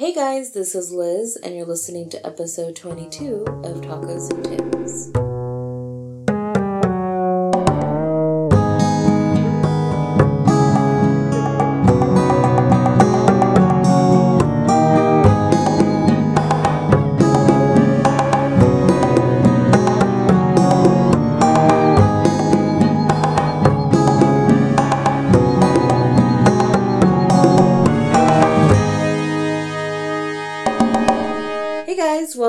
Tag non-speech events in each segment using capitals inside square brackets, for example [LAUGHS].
Hey guys, this is Liz, and you're listening to episode 22 of Tacos and Tales.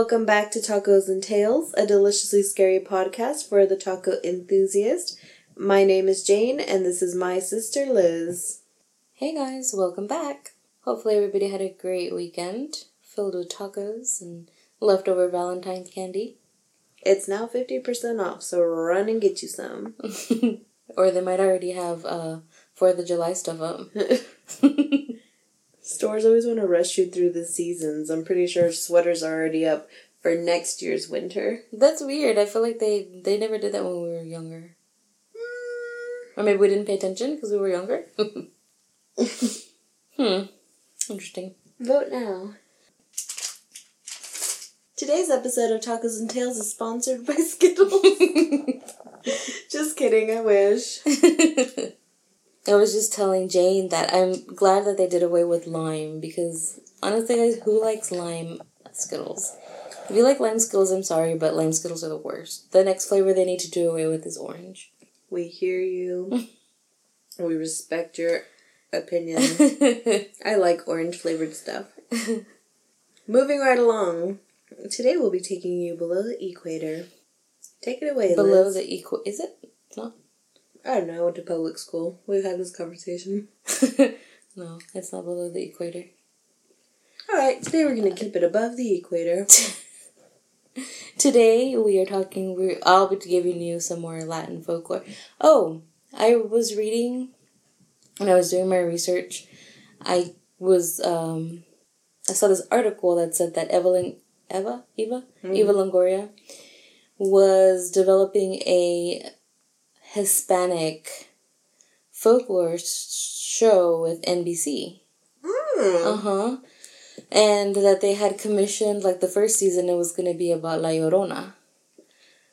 Welcome back to Tacos and Tales, a deliciously scary podcast for the taco enthusiast. My name is Jane, and this is my sister Liz. Hey guys, welcome back. Hopefully, everybody had a great weekend filled with tacos and leftover Valentine's candy. It's now 50% off, so run and get you some. [LAUGHS] or they might already have uh, 4th of July stuff up. [LAUGHS] [LAUGHS] Stores always want to rush you through the seasons. I'm pretty sure sweaters are already up for next year's winter. That's weird. I feel like they, they never did that when we were younger. Or maybe we didn't pay attention because we were younger. [LAUGHS] hmm. Interesting. Vote now. Today's episode of Tacos and Tales is sponsored by [LAUGHS] Skittles. [LAUGHS] Just kidding, I wish. I was just telling Jane that I'm glad that they did away with lime because honestly, guys, who likes lime Skittles? If you like lime Skittles, I'm sorry, but lime Skittles are the worst. The next flavor they need to do away with is orange. We hear you. [LAUGHS] we respect your opinion. [LAUGHS] I like orange flavored stuff. Moving right along. Today we'll be taking you below the equator. Take it away, Below Liz. the equal, is it? It's not. I don't know. I went to public school. We've had this conversation. [LAUGHS] no, it's not below the equator. All right. Today we're gonna keep it above the equator. [LAUGHS] Today we are talking. We I'll be giving you some more Latin folklore. Oh, I was reading when I was doing my research. I was um, I saw this article that said that Evelyn Eva Eva Eva Longoria was developing a Hispanic folklore show with NBC. Hmm. Uh huh. And that they had commissioned, like the first season, it was going to be about La Llorona.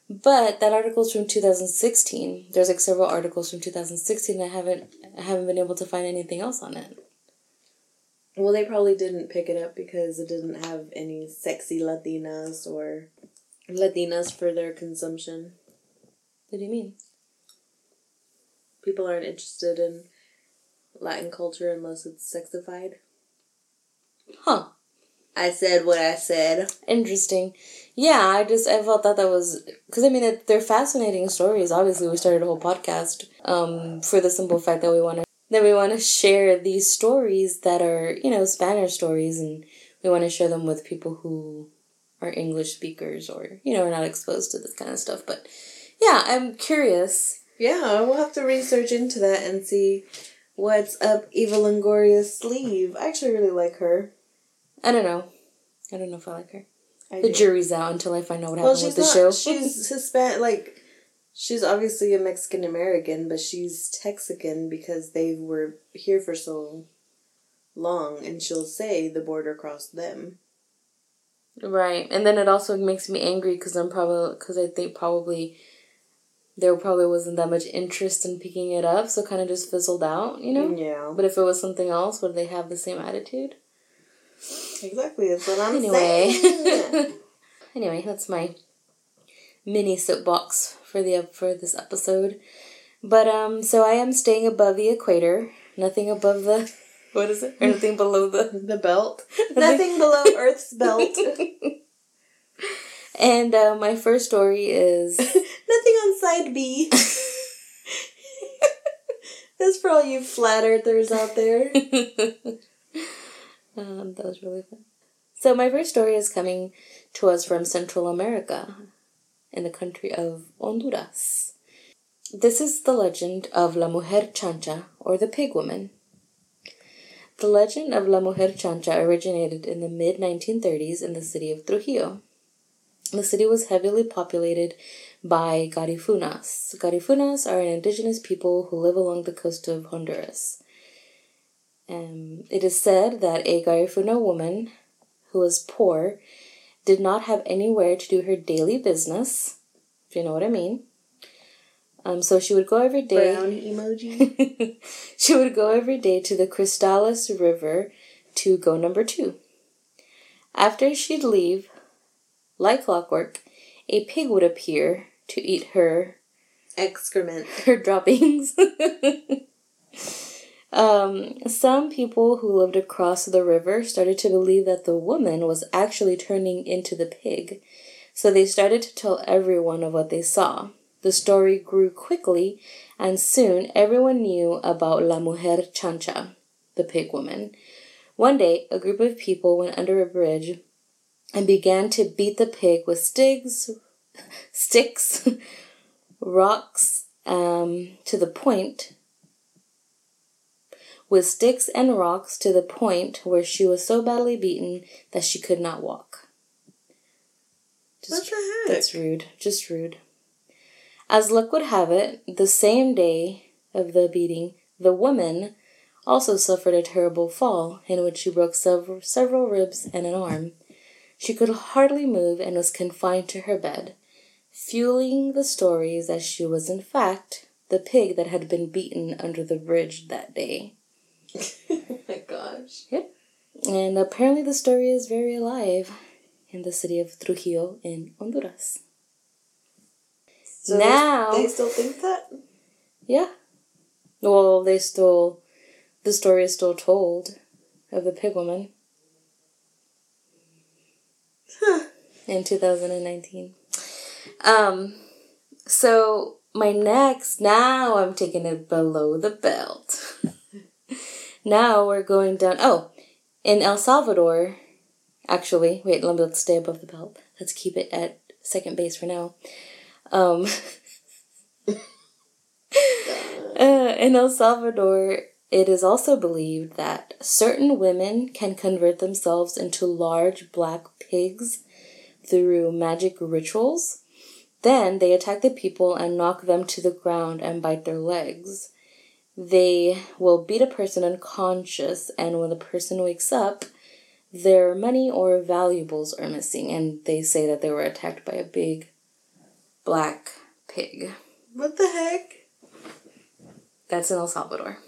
But that article's from 2016. There's like several articles from 2016. I haven't, I haven't been able to find anything else on it. Well, they probably didn't pick it up because it didn't have any sexy Latinas or Latinas for their consumption. What do you mean? People aren't interested in Latin culture unless it's sexified. Huh. I said what I said. Interesting. Yeah, I just I felt that that was because I mean it, they're fascinating stories. Obviously, we started a whole podcast um, for the simple fact that we want to that we want to share these stories that are you know Spanish stories, and we want to share them with people who are English speakers or you know are not exposed to this kind of stuff. But yeah, I'm curious. Yeah, we'll have to research into that and see what's up Eva Longoria's sleeve. I actually really like her. I don't know. I don't know if I like her. I The do. jury's out until I find out what Well, happened with the not. show. She's [LAUGHS] Hispanic. Like, she's obviously a Mexican American, but she's Texican because they were here for so long, and she'll say the border crossed them. Right, and then it also makes me angry because I'm probably because I think probably there probably wasn't that much interest in picking it up, so kind of just fizzled out, you know. Yeah, But if it was something else, would they have the same attitude? exactly. That's what I'm Anyway, saying. [LAUGHS] anyway, that's my mini soapbox for the for this episode. But um, so I am staying above the equator. Nothing above the [LAUGHS] what is it? [LAUGHS] Or nothing below the the belt. Nothing below Earth's belt. And uh, my first story is Nothing on side B. [LAUGHS] That's for all you flat earthers out there. [LAUGHS] um, that was really fun. So my first story is coming to us from Central America, in the country of Honduras. This is the legend of La Mujer Chancha, or the Pig Woman. The legend of La Mujer Chancha originated in the mid 1930s in the city of Trujillo. The city was heavily populated by Garifunas. Garifunas are an indigenous people who live along the coast of Honduras. Um, it is said that a Garifuna woman who was poor, did not have anywhere to do her daily business, if you know what I mean. Um, so she would go every day. Brown emoji. [LAUGHS] she would go every day to the Cristales River to go number two. After she'd leave, like clockwork, a pig would appear to eat her Excrement. [LAUGHS] her droppings. um, some people who lived across the river started to believe that the woman was actually turning into the pig, so they started to tell everyone of what they saw. The story grew quickly, and soon everyone knew about La Mujer Chancha, the pig woman. One day, a group of people went under a bridge and began to beat the pig with sticks, sticks, rocks, um, to the point, with sticks and rocks to the point where she was so badly beaten that she could not walk. What the heck? That's rude. Just rude. As luck would have it, the same day of the beating, the woman also suffered a terrible fall in which she broke several, several ribs and an arm. She could hardly move and was confined to her bed, fueling the stories that she was, in fact, the pig that had been beaten under the bridge that day. [LAUGHS] oh my gosh. Yep. And apparently the story is very alive in the city of Trujillo in Honduras. So Now- they, they still think that? Yeah. Well, they still, the story is still told of the pig woman In 2019. Um, so my next, now I'm taking it below the belt. [LAUGHS] now we're going down, oh, in El Salvador, actually, wait, let me let's stay above the belt. Let's keep it at second base for now. Um, [LAUGHS] uh, in El Salvador, it is also believed that certain women can convert themselves into large black pigs through magic rituals. Then they attack the people and knock them to the ground and bite their legs. They will beat a person unconscious, and when the person wakes up, their money or valuables are missing, and they say that they were attacked by a big black pig. What the heck? That's in El Salvador.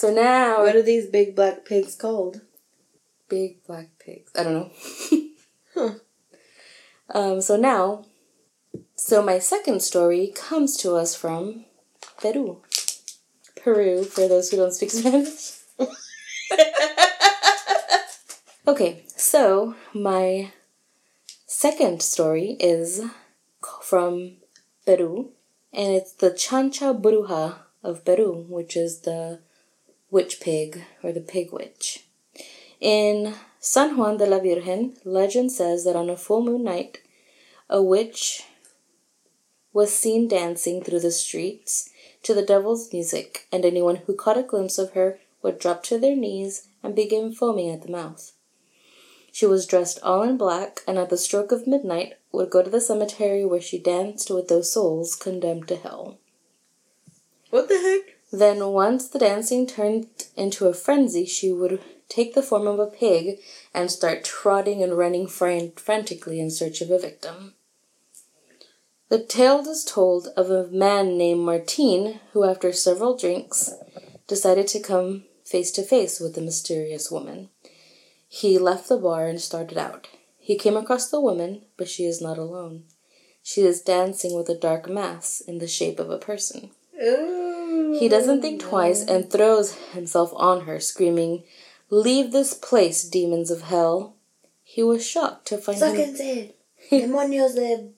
So now, What are these big black pigs called? big black pigs. I don't know. [LAUGHS] Huh. Um, so now, so my second story comes to us from Peru. Peru, for those who don't speak [LAUGHS] Spanish. [LAUGHS] okay, so my second story is from Peru, and it's the Chancha Bruja of Peru, which is the witch pig or the pig witch. In San Juan de la Virgen, legend says that on a full moon night, a witch was seen dancing through the streets to the devil's music, and anyone who caught a glimpse of her would drop to their knees and begin foaming at the mouth. She was dressed all in black, and at the stroke of midnight would go to the cemetery where she danced with those souls condemned to hell. What the heck? Then, once the dancing turned into a frenzy, she would take the form of a pig and start trotting and running fran- frantically in search of a victim. The tale is told of a man named Martin who, after several drinks, decided to come face to face with the mysterious woman. He left the bar and started out. He came across the woman, but she is not alone. She is dancing with a dark mass in the shape of a person. Ooh. He doesn't think twice and throws himself on her, screaming, Leave this place, demons of hell. He was shocked to find him Sáquense. Demonios de,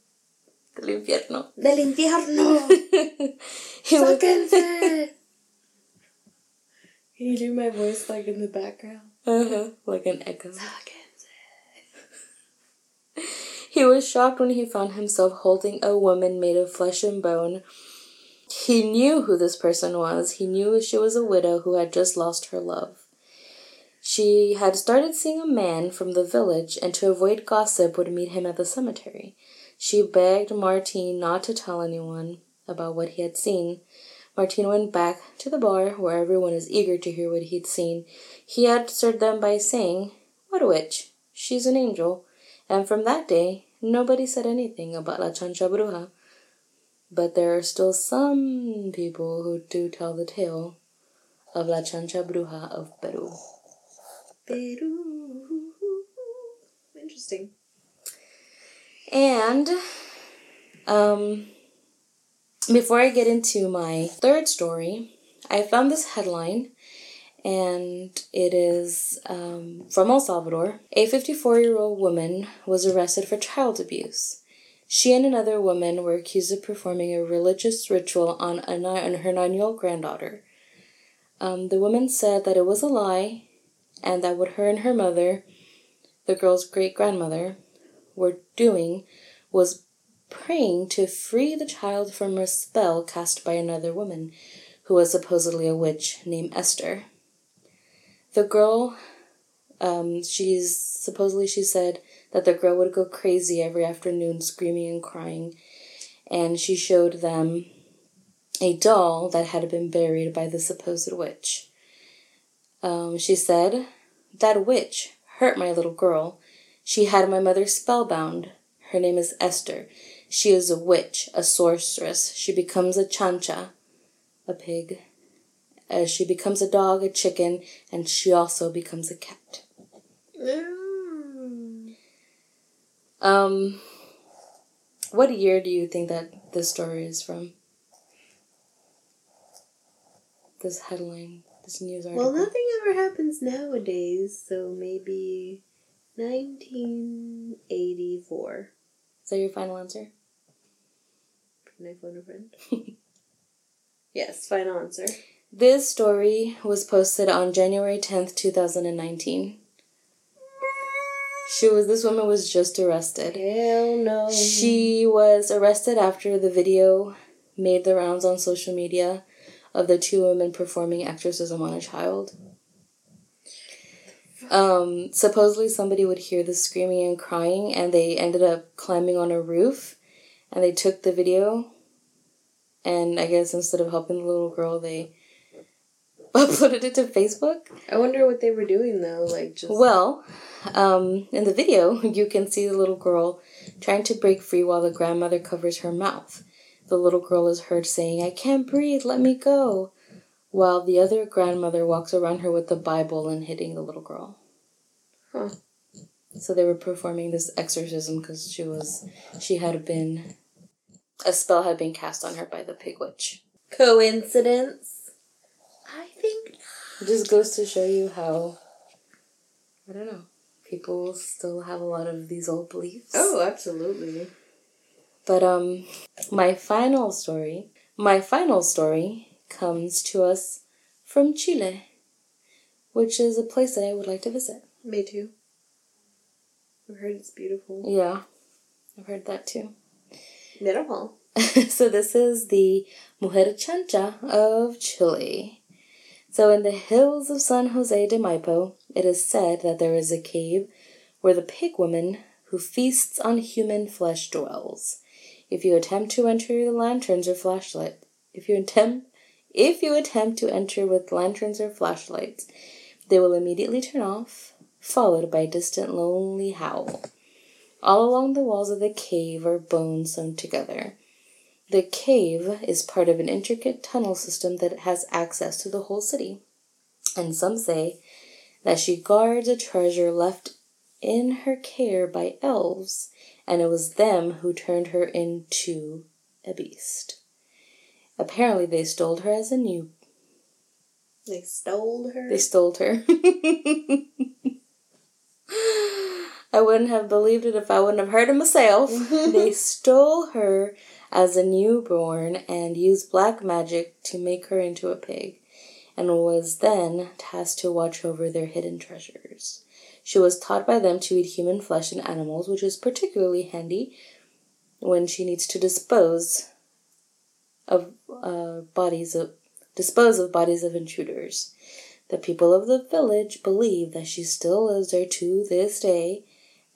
[LAUGHS] del infierno. del infierno. [LAUGHS] Sáquense. Can you do my voice like in the background? uh-huh, like an echo. Sáquense. [LAUGHS] He was shocked when he found himself holding a woman made of flesh and bone. He knew who this person was. He knew she was a widow who had just lost her love. She had started seeing a man from the village and to avoid gossip would meet him at the cemetery. She begged Martine not to tell anyone about what he had seen. Martine went back to the bar where everyone is eager to hear what he'd seen. He answered them by saying, What a witch. She's an angel. And from that day, nobody said anything about La Chancha Bruja. But there are still some people who do tell the tale of La Chancha Bruja of Peru. Peru. Interesting. And um, before I get into my third story, I found this headline, and it is um, from El Salvador. A 54 year old woman was arrested for child abuse. She and another woman were accused of performing a religious ritual on, a ni- on her nine year old granddaughter. Um, the woman said that it was a lie and that what her and her mother, the girl's great grandmother, were doing was praying to free the child from a spell cast by another woman who was supposedly a witch named Esther. The girl, um, she's supposedly she said that the girl would go crazy every afternoon screaming and crying, and she showed them a doll that had been buried by the supposed witch. Um, she said, That witch hurt my little girl. She had my mother spellbound. Her name is Esther. She is a witch, a sorceress. She becomes a chancha, a pig. As she becomes a dog, a chicken, and she also becomes a cat. Mm. Um, what year do you think that this story is from? This headline, this news article. Well, nothing ever happens nowadays, so maybe 1984. Is that your final answer? Can I phone a friend? [LAUGHS] yes, final answer. This story was posted on January 10th, 2019. She was this woman was just arrested. Hell no. She was arrested after the video made the rounds on social media of the two women performing exorcism on a child. Um, supposedly somebody would hear the screaming and crying and they ended up climbing on a roof and they took the video and I guess instead of helping the little girl they [LAUGHS] uploaded it to Facebook. I wonder what they were doing though, like just Well, um, in the video, [LAUGHS] you can see the little girl trying to break free while the grandmother covers her mouth. The little girl is heard saying, I can't breathe, let me go, while the other grandmother walks around her with the Bible and hitting the little girl. Huh. So they were performing this exorcism because she was, she had been, a spell had been cast on her by the pig witch. coincidence. It just goes to show you how, I don't know, people still have a lot of these old beliefs. Oh, absolutely. But um my final story, my final story comes to us from Chile, which is a place that I would like to visit. Me too. I've heard it's beautiful. Yeah. I've heard that too. Beautiful. [LAUGHS] so this is the Mujer Chancha of Chile. So in the hills of San Jose de Maipo, it is said that there is a cave where the pig woman who feasts on human flesh dwells. If you attempt to enter the lanterns or flashlight, if you attempt if you attempt to enter with lanterns or flashlights, they will immediately turn off, followed by a distant lonely howl. All along the walls of the cave are bones sewn together. The cave is part of an intricate tunnel system that has access to the whole city. And some say that she guards a treasure left in her care by elves, and it was them who turned her into a beast. Apparently, they stole her as a new. They stole her. They stole her. [LAUGHS] I wouldn't have believed it if I wouldn't have heard it myself. [LAUGHS] they stole her as a newborn and used black magic to make her into a pig, and was then tasked to watch over their hidden treasures. She was taught by them to eat human flesh and animals, which is particularly handy when she needs to dispose of uh, bodies of dispose of bodies of intruders. The people of the village believe that she still lives there to this day,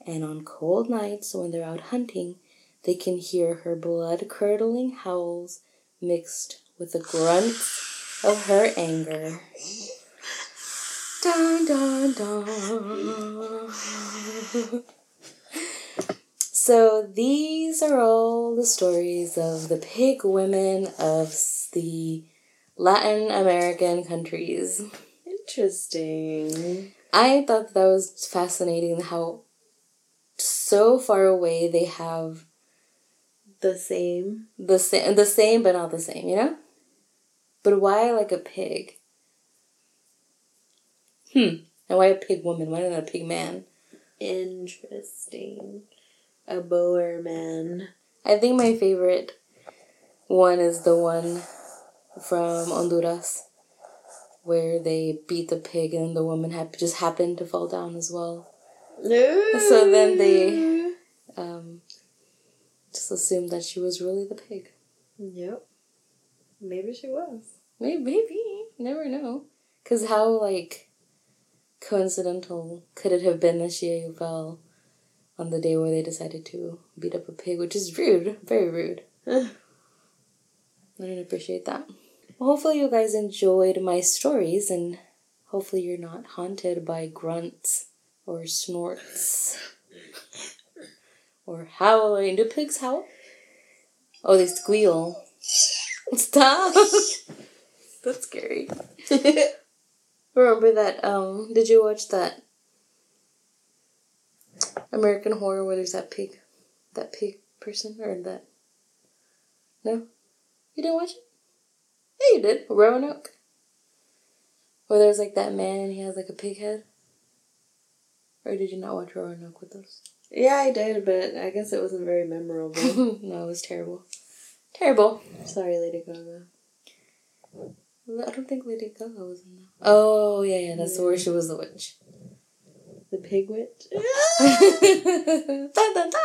and on cold nights when they're out hunting, they can hear her blood curdling howls mixed with the grunts of her anger. Dun, dun, dun. so these are all the stories of the pig women of the Latin American countries. Interesting. I thought that was fascinating how so far away they have The same. the same the same but not the same, you know? But why like a pig? Hmm. And why a pig woman? Why not a pig man? Interesting. A boar man. I think my favorite one is the one from Honduras where they beat the pig and the woman hap- just happened to fall down as well. So then they- Um, just assumed that she was really the pig. Yep. Maybe she was. Maybe, maybe. Never know. Because how, like, coincidental could it have been that she fell on the day where they decided to beat up a pig, which is rude. Very rude. [SIGHS] I didn't appreciate that. Well, hopefully, you guys enjoyed my stories, and hopefully, you're not haunted by grunts or snorts [LAUGHS] or howling. Do pigs howl? Oh, they squeal. [LAUGHS] Stop! [LAUGHS] That's scary. [LAUGHS] Remember that? Um, did you watch that American Horror where there's that pig, that pig person, or that? No, you didn't watch it. Yeah, you did. Roanoke. Where there's like that man and he has like a pig head. Or did you not watch Roanoke with us? Yeah, I did, but I guess it wasn't very memorable. [LAUGHS] no, it was terrible. Terrible. Sorry, Lady Gaga. I don't think Lady Gaga was in that. Oh yeah, yeah, that's where she was the witch. The pig witch. dun, dun, dun.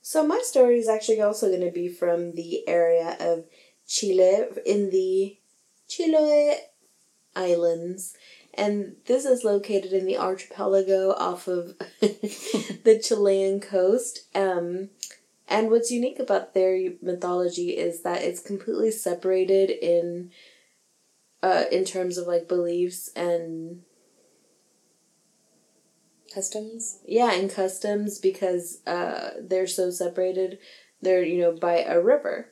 So my story is actually also going to be from the area of Chile in the Chiloé Islands. And this is located in the archipelago off of [LAUGHS] the Chilean coast. Um, and what's unique about their mythology is that it's completely separated in uh, in terms of like beliefs and Customs. yeah, and customs because uh, they're so separated. They're you know by a river.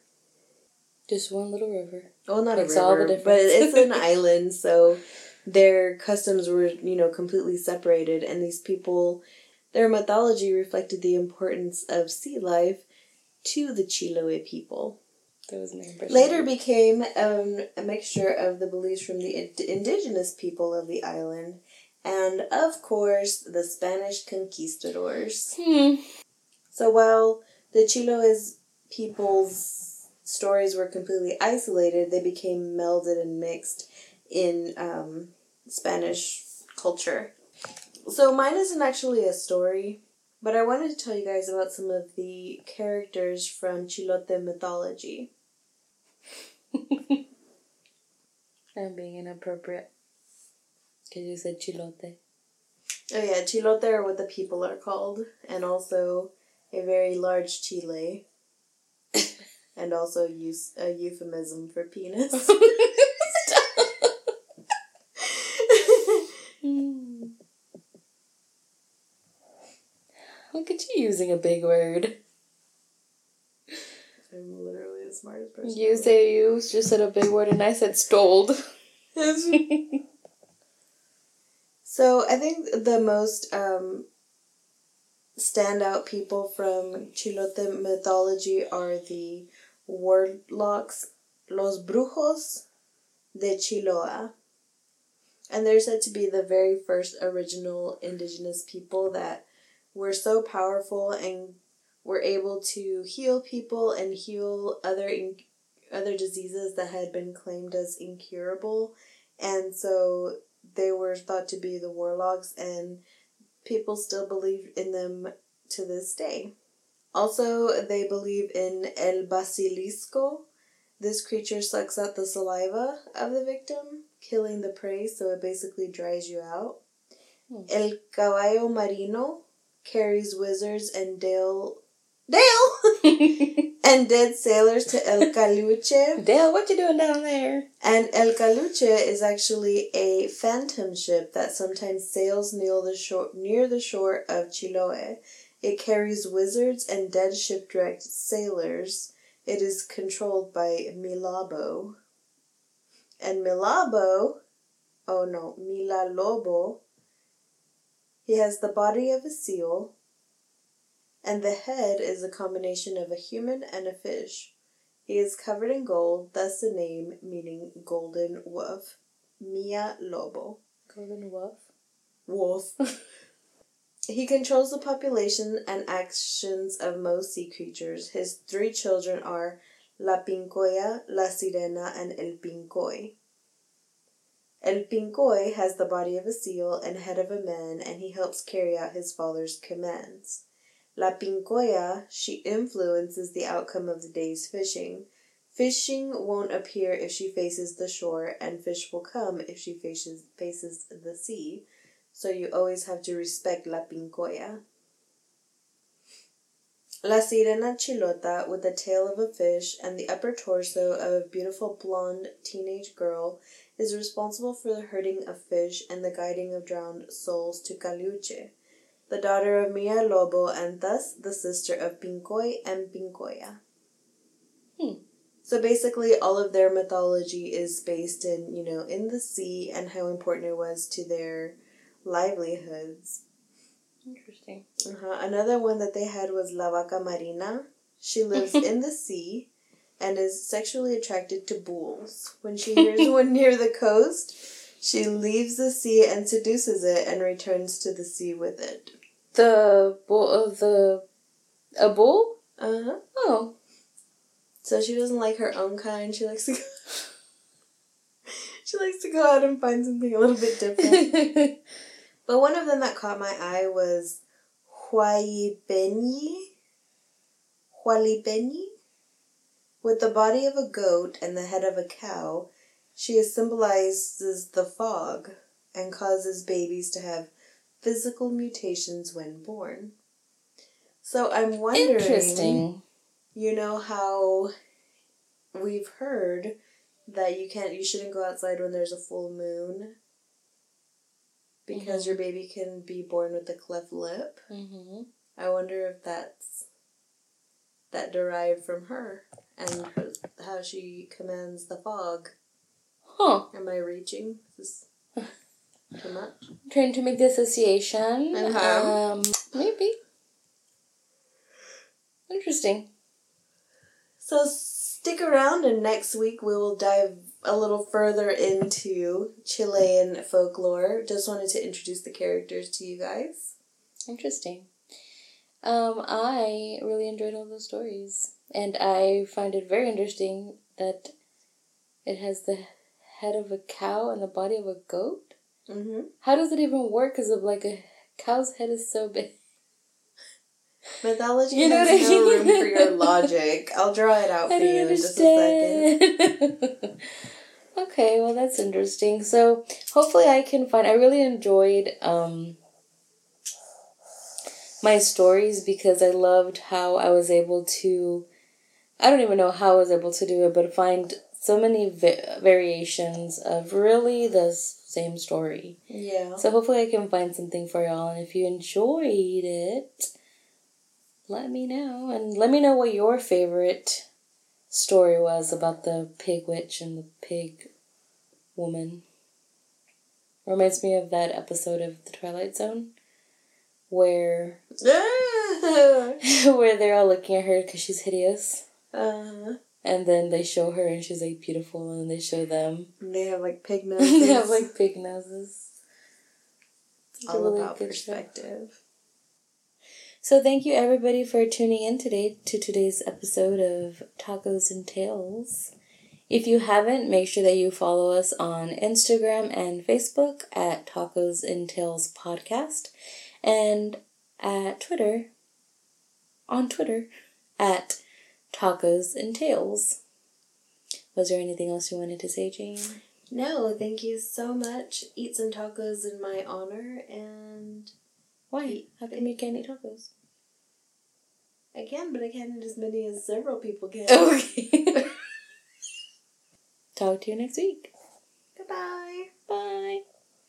Just one little river. Well, not Makes a all the river, but it's an [LAUGHS] island, so their customs were you know completely separated, and these people, their mythology reflected the importance of sea life to the Chiloé people. That was my impression. Later became um, a mixture of the beliefs from the ind- indigenous people of the island, and of course the Spanish conquistadors. Hmm. So while the Chilo's people's stories were completely isolated, they became melded and mixed in um, Spanish culture. So mine isn't actually a story, but I wanted to tell you guys about some of the characters from Chilote mythology. [LAUGHS] I'm being inappropriate. Because you said chilote. Oh yeah, Chilote are what the people are called, and also a very large Chile. [LAUGHS] and also use a euphemism for penis. [LAUGHS] Hmm. Look at you using a big word. I'm literally the smartest person. You say you just said a big word and I said stoled. [LAUGHS] So I think the most um, standout people from Chilote mythology are the warlocks, los brujos de Chiloé. And they're said to be the very first original indigenous people that were so powerful and were able to heal people and heal other in- other diseases that had been claimed as incurable. And so they were thought to be the warlocks, and people still believe in them to this day. Also, they believe in El Basilisco. This creature sucks out the saliva of the victim, killing the prey, so it basically dries you out. Hmm. El Caballo Marino carries wizards and dale, Dale! [LAUGHS] and dead sailors to El Caluche. Dale, what you doing down there? And El Caluche is actually a phantom ship that sometimes sails near the shore near the shore of Chiloe. It carries wizards and dead shipwrecked sailors. It is controlled by Milabo. And Milabo, oh no, Millalobo, he has the body of a seal, and the head is a combination of a human and a fish. He is covered in gold, thus the name meaning golden wolf. Millalobo. Golden wolf. Wolf. [LAUGHS] he controls the population and actions of most sea creatures. His three children are La Pincoya, La Sirena, and El Pincoy. El Pincoy has the body of a seal and head of a man, and he helps carry out his father's commands. La Pincoya, she influences the outcome of the day's fishing. Fishing won't appear if she faces the shore, and fish will come if she faces, faces the sea. So you always have to respect La Pincoya. La Sirena Chilota, with the tail of a fish and the upper torso of a beautiful blonde teenage girl, is responsible for the herding of fish and the guiding of drowned souls to Caluche, the daughter of Millalobo and thus the sister of Pincoy and Pincoya. Hmm. So basically, all of their mythology is based in, you know, in the sea and how important it was to their livelihoods. Interesting. Uh-huh. Another one that they had was La Vaca Marina. She lives in the [LAUGHS] sea and is sexually attracted to bulls. When she hears one [LAUGHS] near the coast, she leaves the sea and seduces it and returns to the sea with it. The bull of the a bull? Uh huh. Oh. So she doesn't like her own kind. She likes to go. [LAUGHS] she likes to go out and find something a little bit different. But one of them that caught my eye was Huayipeni. Hualipeni? With the body of a goat and the head of a cow, she symbolizes the fog and causes babies to have physical mutations when born. So I'm wondering, Interesting. you know how we've heard that you can't you shouldn't go outside when there's a full moon because your baby can be born with a cleft lip. Mm-hmm. I wonder if that's that derived from her and her, how she commands the fog. Huh. Am I reaching? Is this too much? [LAUGHS] trying to make the association. Uh-huh. Um, maybe. Interesting. So stick around, and next week we will dive a little further into Chilean folklore. Just wanted to introduce the characters to you guys. Interesting. Um, I really enjoyed all those stories, and I find it very interesting that it has the head of a cow and the body of a goat. Mm-hmm. How does it even work? Because of like a cow's head is so big. Mythology [LAUGHS] You know has what I no mean? room for your logic. I'll draw it [LAUGHS] out for you don't in just a second. [LAUGHS] okay, well that's interesting. So hopefully I can find. I really enjoyed um my stories because I loved how I was able to. I don't even know how I was able to do it, but find so many va- variations of really the same story. Yeah. So hopefully I can find something for y'all, and if you enjoyed it, let me know, and let me know what your favorite story was about the pig witch and the pig woman. Reminds me of that episode of The Twilight Zone, where [LAUGHS] where they're all looking at her because she's hideous, uh, and then they show her and she's like beautiful, and they show them. they have like pig noses. [LAUGHS] they have like pig noses. It's a all really about good show. perspective. So thank you everybody for tuning in today to today's episode of Tacos and Tales. If you haven't, make sure that you follow us on Instagram and Facebook at Tacos and Tales Podcast and at Twitter on Twitter at Tacos and Tales. Was there anything else you wanted to say, Jane? No, thank you so much. Eat some tacos in my honor and Why? How come you can't eat tacos? I can, but I can't eat as many as several people can. [LAUGHS] Okay. [LAUGHS] Talk to you next week. Goodbye. Bye.